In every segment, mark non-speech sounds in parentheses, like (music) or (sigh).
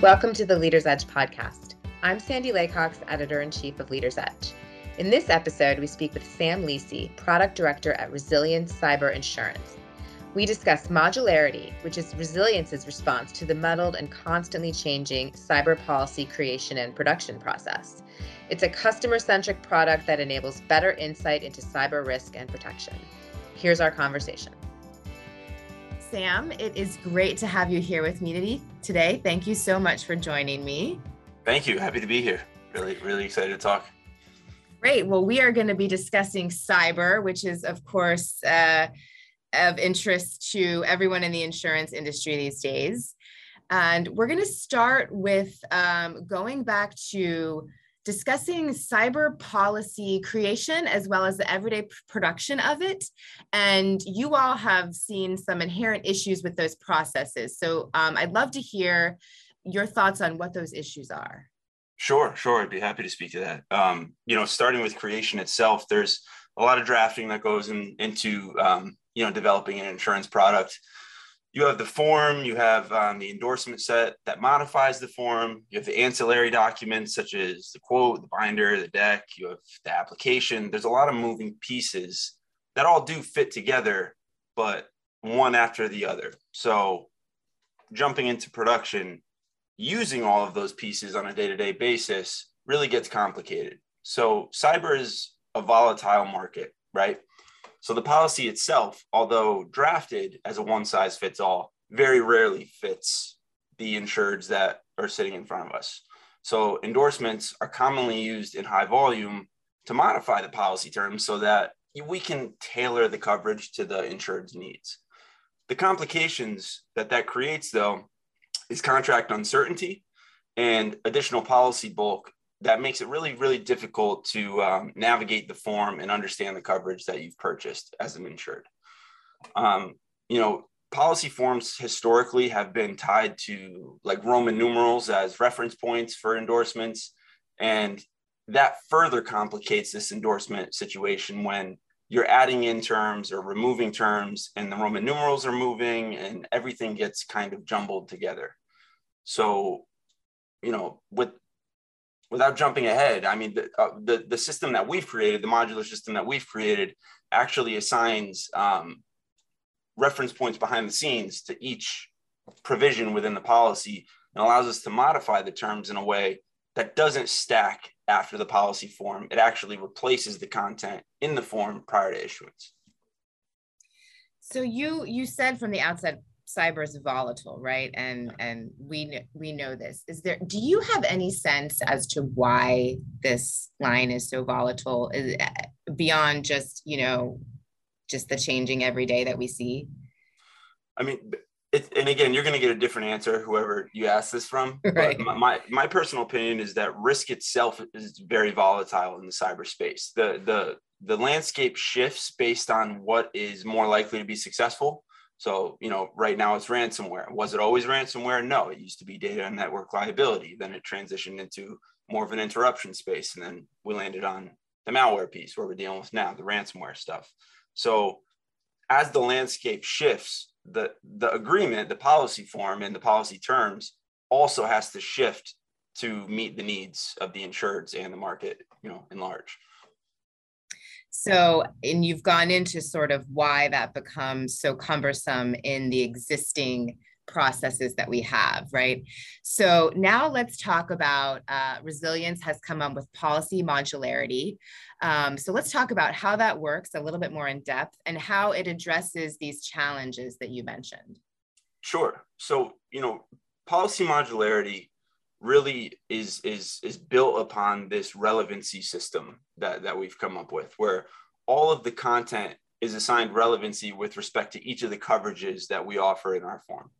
Welcome to the Leaders Edge podcast. I'm Sandy Laycox, editor in chief of Leaders Edge. In this episode, we speak with Sam Lisi, product director at Resilience Cyber Insurance. We discuss modularity, which is Resilience's response to the muddled and constantly changing cyber policy creation and production process. It's a customer centric product that enables better insight into cyber risk and protection. Here's our conversation. Sam, it is great to have you here with me today. Thank you so much for joining me. Thank you. Happy to be here. Really, really excited to talk. Great. Well, we are going to be discussing cyber, which is, of course, uh, of interest to everyone in the insurance industry these days. And we're going to start with um, going back to discussing cyber policy creation as well as the everyday production of it. And you all have seen some inherent issues with those processes. So um, I'd love to hear your thoughts on what those issues are. Sure, sure. I'd be happy to speak to that. Um, you know, starting with creation itself, there's a lot of drafting that goes in, into, um, you know, developing an insurance product you have the form, you have um, the endorsement set that modifies the form, you have the ancillary documents such as the quote, the binder, the deck, you have the application. There's a lot of moving pieces that all do fit together, but one after the other. So jumping into production, using all of those pieces on a day to day basis really gets complicated. So cyber is a volatile market, right? So the policy itself, although drafted as a one size fits all, very rarely fits the insureds that are sitting in front of us. So endorsements are commonly used in high volume to modify the policy terms so that we can tailor the coverage to the insured's needs. The complications that that creates, though, is contract uncertainty and additional policy bulk that makes it really, really difficult to um, navigate the form and understand the coverage that you've purchased as an insured. Um, you know, policy forms historically have been tied to like Roman numerals as reference points for endorsements. And that further complicates this endorsement situation when you're adding in terms or removing terms and the Roman numerals are moving and everything gets kind of jumbled together. So, you know, with without jumping ahead, I mean, the, uh, the, the system that we've created, the modular system that we've created, actually assigns um, reference points behind the scenes to each provision within the policy and allows us to modify the terms in a way that doesn't stack after the policy form. It actually replaces the content in the form prior to issuance. So you you said from the outset cyber is volatile, right? And and we we know this. Is there? Do you have any sense as to why this line is so volatile? Is, eh, beyond just you know, just the changing every day that we see. I mean, it, and again, you're going to get a different answer whoever you ask this from. (laughs) Right. My, my, my personal opinion is that risk itself is very volatile in the cyberspace. The the the landscape shifts based on what is more likely to be successful so, you know, right now it's ransomware. Was it always ransomware? No, it used to be data and network liability. Then it transitioned into more of an interruption space. And then we landed on the malware piece where we're dealing with now, the ransomware stuff. So as the landscape shifts, the, the agreement, the policy form and the policy terms also has to shift to meet the needs of the insureds and the market, you know, in large. So, and you've gone into sort of why that becomes so cumbersome in the existing processes that we have, right? So now let's talk about uh, resilience has come up with policy modularity. Um, so let's talk about how that works a little bit more in depth and how it addresses these challenges that you mentioned. Sure. So, you know, policy modularity really is is is built upon this relevancy system that that we've come up with where all of the content is assigned relevancy with respect to each of the coverages that we offer in our form.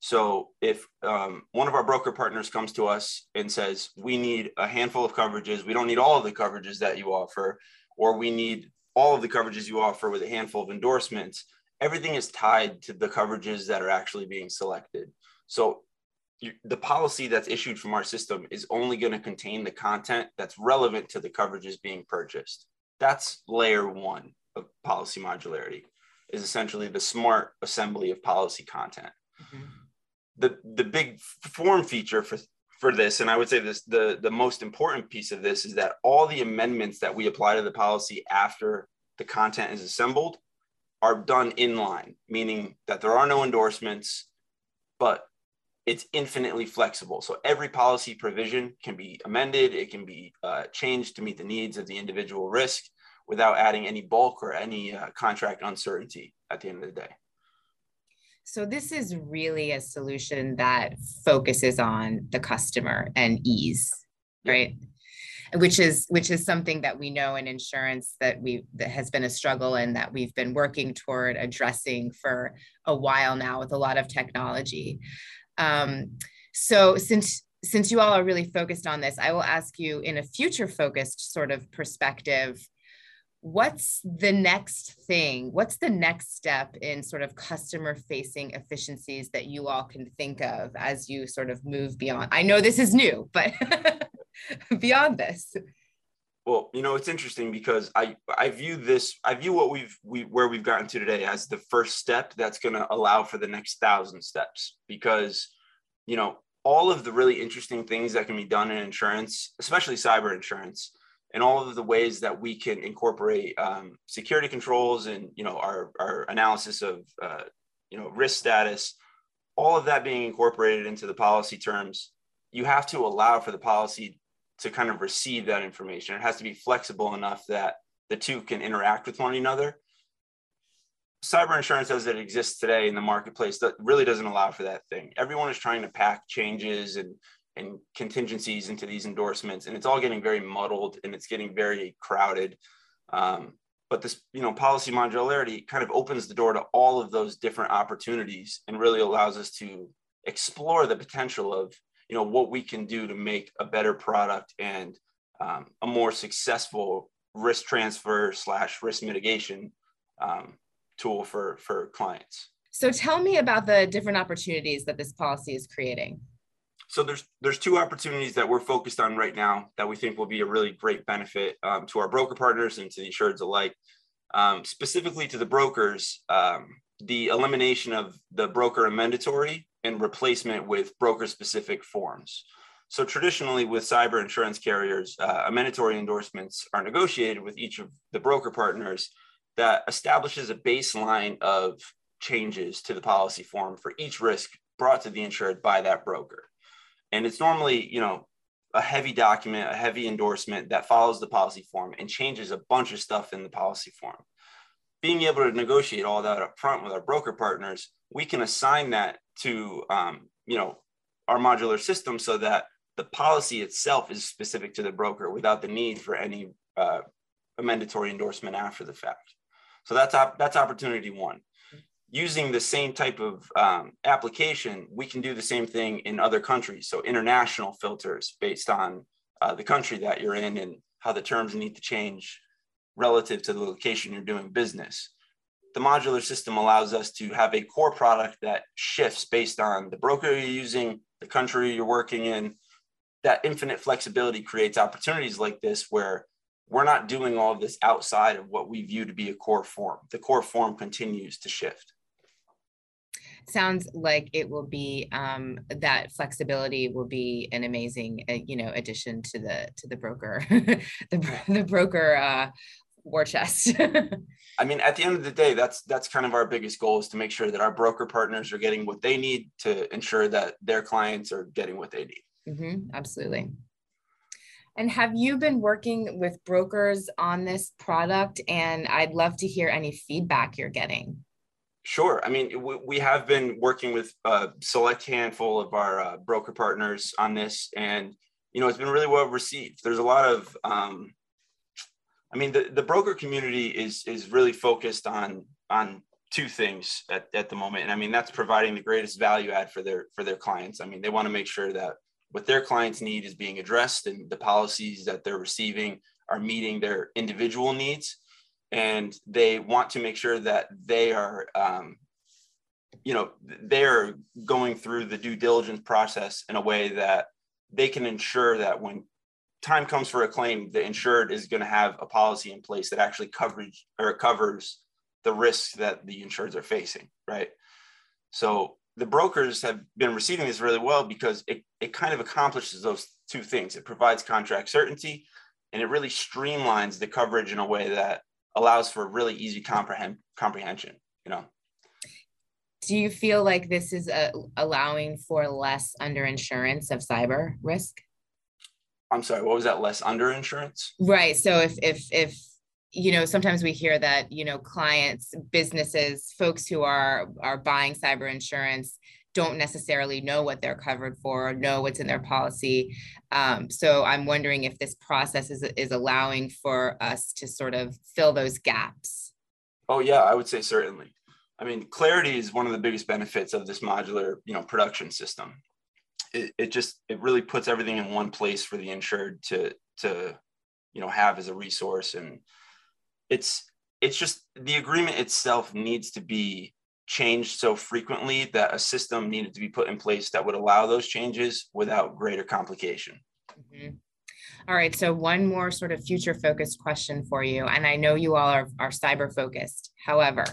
So if um, one of our broker partners comes to us and says we need a handful of coverages. We don't need all of the coverages that you offer or we need all of the coverages you offer with a handful of endorsements everything is tied to the coverages that are actually being selected. So the policy that's issued from our system is only going to contain the content that's relevant to the coverages being purchased. That's layer one of policy modularity is essentially the smart assembly of policy content. Mm-hmm. the the big form feature for for this, and I would say this the the most important piece of this is that all the amendments that we apply to the policy after the content is assembled are done in line, meaning that there are no endorsements, but it's infinitely flexible. So every policy provision can be amended, it can be uh, changed to meet the needs of the individual risk without adding any bulk or any uh, contract uncertainty at the end of the day. So this is really a solution that focuses on the customer and ease, right? Which is which is something that we know in insurance that we that has been a struggle and that we've been working toward addressing for a while now with a lot of technology. Um, so since since you all are really focused on this, I will ask you in a future focused sort of perspective what's the next thing? What's the next step in sort of customer facing efficiencies that you all can think of as you sort of move beyond i know this is new but (laughs) beyond this well you know it's interesting because i i view this i view what we've we where we've gotten to today as the first step that's going to allow for the next thousand steps because you know all of the really interesting things that can be done in insurance especially cyber insurance and all of the ways that we can incorporate um, security controls and you know our, our analysis of uh, you know risk status all of that being incorporated into the policy terms you have to allow for the policy to kind of receive that information. It has to be flexible enough that the two can interact with one another. Cyber insurance as it exists today in the marketplace that really doesn't allow for that thing. Everyone is trying to pack changes and and contingencies into these endorsements and it's all getting very muddled and it's getting very crowded. Um, but this you know policy modularity kind of opens the door to all of those different opportunities and really allows us to explore the potential of you know what we can do to make a better product and um, a more successful risk transfer slash risk mitigation um, tool for for clients so tell me about the different opportunities that this policy is creating so there's there's two opportunities that we're focused on right now that we think will be a really great benefit um, to our broker partners and to the insureds alike. Um, specifically to the brokers, um, the elimination of the broker amendatory and replacement with broker specific forms. So traditionally with cyber insurance carriers, uh, amendatory endorsements are negotiated with each of the broker partners that establishes a baseline of changes to the policy form for each risk brought to the insured by that broker. And it's normally, you know, a heavy document, a heavy endorsement that follows the policy form and changes a bunch of stuff in the policy form. Being able to negotiate all that up front with our broker partners, we can assign that to, um, you know, our modular system so that the policy itself is specific to the broker without the need for any uh, endorsement after the fact. So that's op- that's opportunity one using the same type of um, application, we can do the same thing in other countries. So international filters based on uh, the country that you're in and how the terms need to change relative to the location you're doing business. The modular system allows us to have a core product that shifts based on the broker you're using, the country you're working in. That infinite flexibility creates opportunities like this where we're not doing all of this outside of what we view to be a core form. The core form continues to shift sounds like it will be um, that flexibility will be an amazing uh, you know addition to the to the broker (laughs) the, the broker uh, war chest. (laughs) I mean at the end of the day that's that's kind of our biggest goal is to make sure that our broker partners are getting what they need to ensure that their clients are getting what they need. Mm-hmm, absolutely. And have you been working with brokers on this product? And i'd love to hear any feedback you're getting. Sure. I mean, we, we have been working with a select handful of our uh, broker partners on this, and you know, it's been really well received. There's a lot of, um, I mean, the, the broker community is is really focused on on two things at, at the moment, and I mean, that's providing the greatest value add for their for their clients. I mean, they want to make sure that what their clients need is being addressed, and the policies that they're receiving are meeting their individual needs and they want to make sure that they are um, you know they're going through the due diligence process in a way that they can ensure that when time comes for a claim the insured is going to have a policy in place that actually coverage or covers the risks that the insureds are facing right so the brokers have been receiving this really well because it, it kind of accomplishes those two things. It provides contract certainty and it really streamlines the coverage in a way that allows for really easy comprehend, comprehension, you know. Do you feel like this is a, uh, allowing for less underinsurance of cyber risk? I'm sorry, what was that? Less underinsurance? Right. So if if if you know sometimes we hear that you know clients businesses folks who are are buying cyber insurance don't necessarily know what they're covered for know what's in their policy um, so i'm wondering if this process is, is allowing for us to sort of fill those gaps oh yeah i would say certainly i mean clarity is one of the biggest benefits of this modular you know production system it, it just it really puts everything in one place for the insured to to you know have as a resource and it's it's just the agreement itself needs to be changed so frequently that a system needed to be put in place that would allow those changes without greater complication. Mm-hmm. All right, so one more sort of future focused question for you, and I know you all are, are cyber focused. However,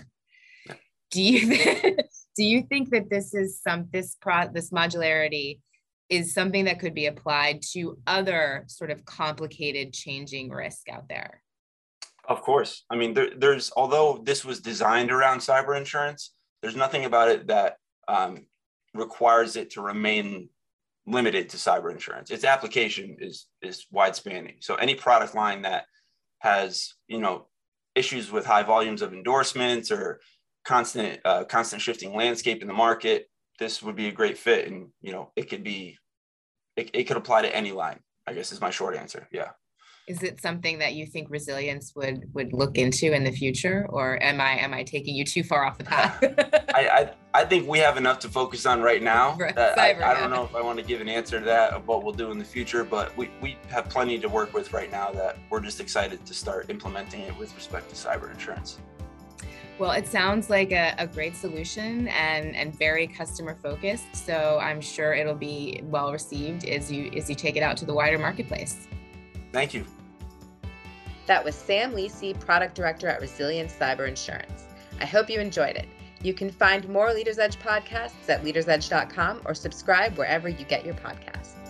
do you (laughs) do you think that this is some this pro this modularity is something that could be applied to other sort of complicated changing risk out there? Of course. I mean, there, there's, although this was designed around cyber insurance, there's nothing about it that um, requires it to remain limited to cyber insurance. Its application is, is wide spanning. So any product line that has, you know, issues with high volumes of endorsements or constant, uh, constant shifting landscape in the market, this would be a great fit. And, you know, it could be, it, it could apply to any line, I guess is my short answer. Yeah is it something that you think resilience would would look into in the future or am i am i taking you too far off the path (laughs) I, I, I think we have enough to focus on right now. Cyber, I, I, don't know if i want to give an answer to that of what we'll do in the future but we, we have plenty to work with right now that we're just excited to start implementing it with respect to cyber insurance well, it sounds like a, a, great solution and, and very customer focused. So I'm sure it'll be well received as you as you take it out to the wider marketplace. Thank you. That was Sam Lisi, Product Director at Resilience Cyber Insurance. I hope you enjoyed it. You can find more Leaders Edge podcasts at leadersedge.com or subscribe wherever you get your podcasts.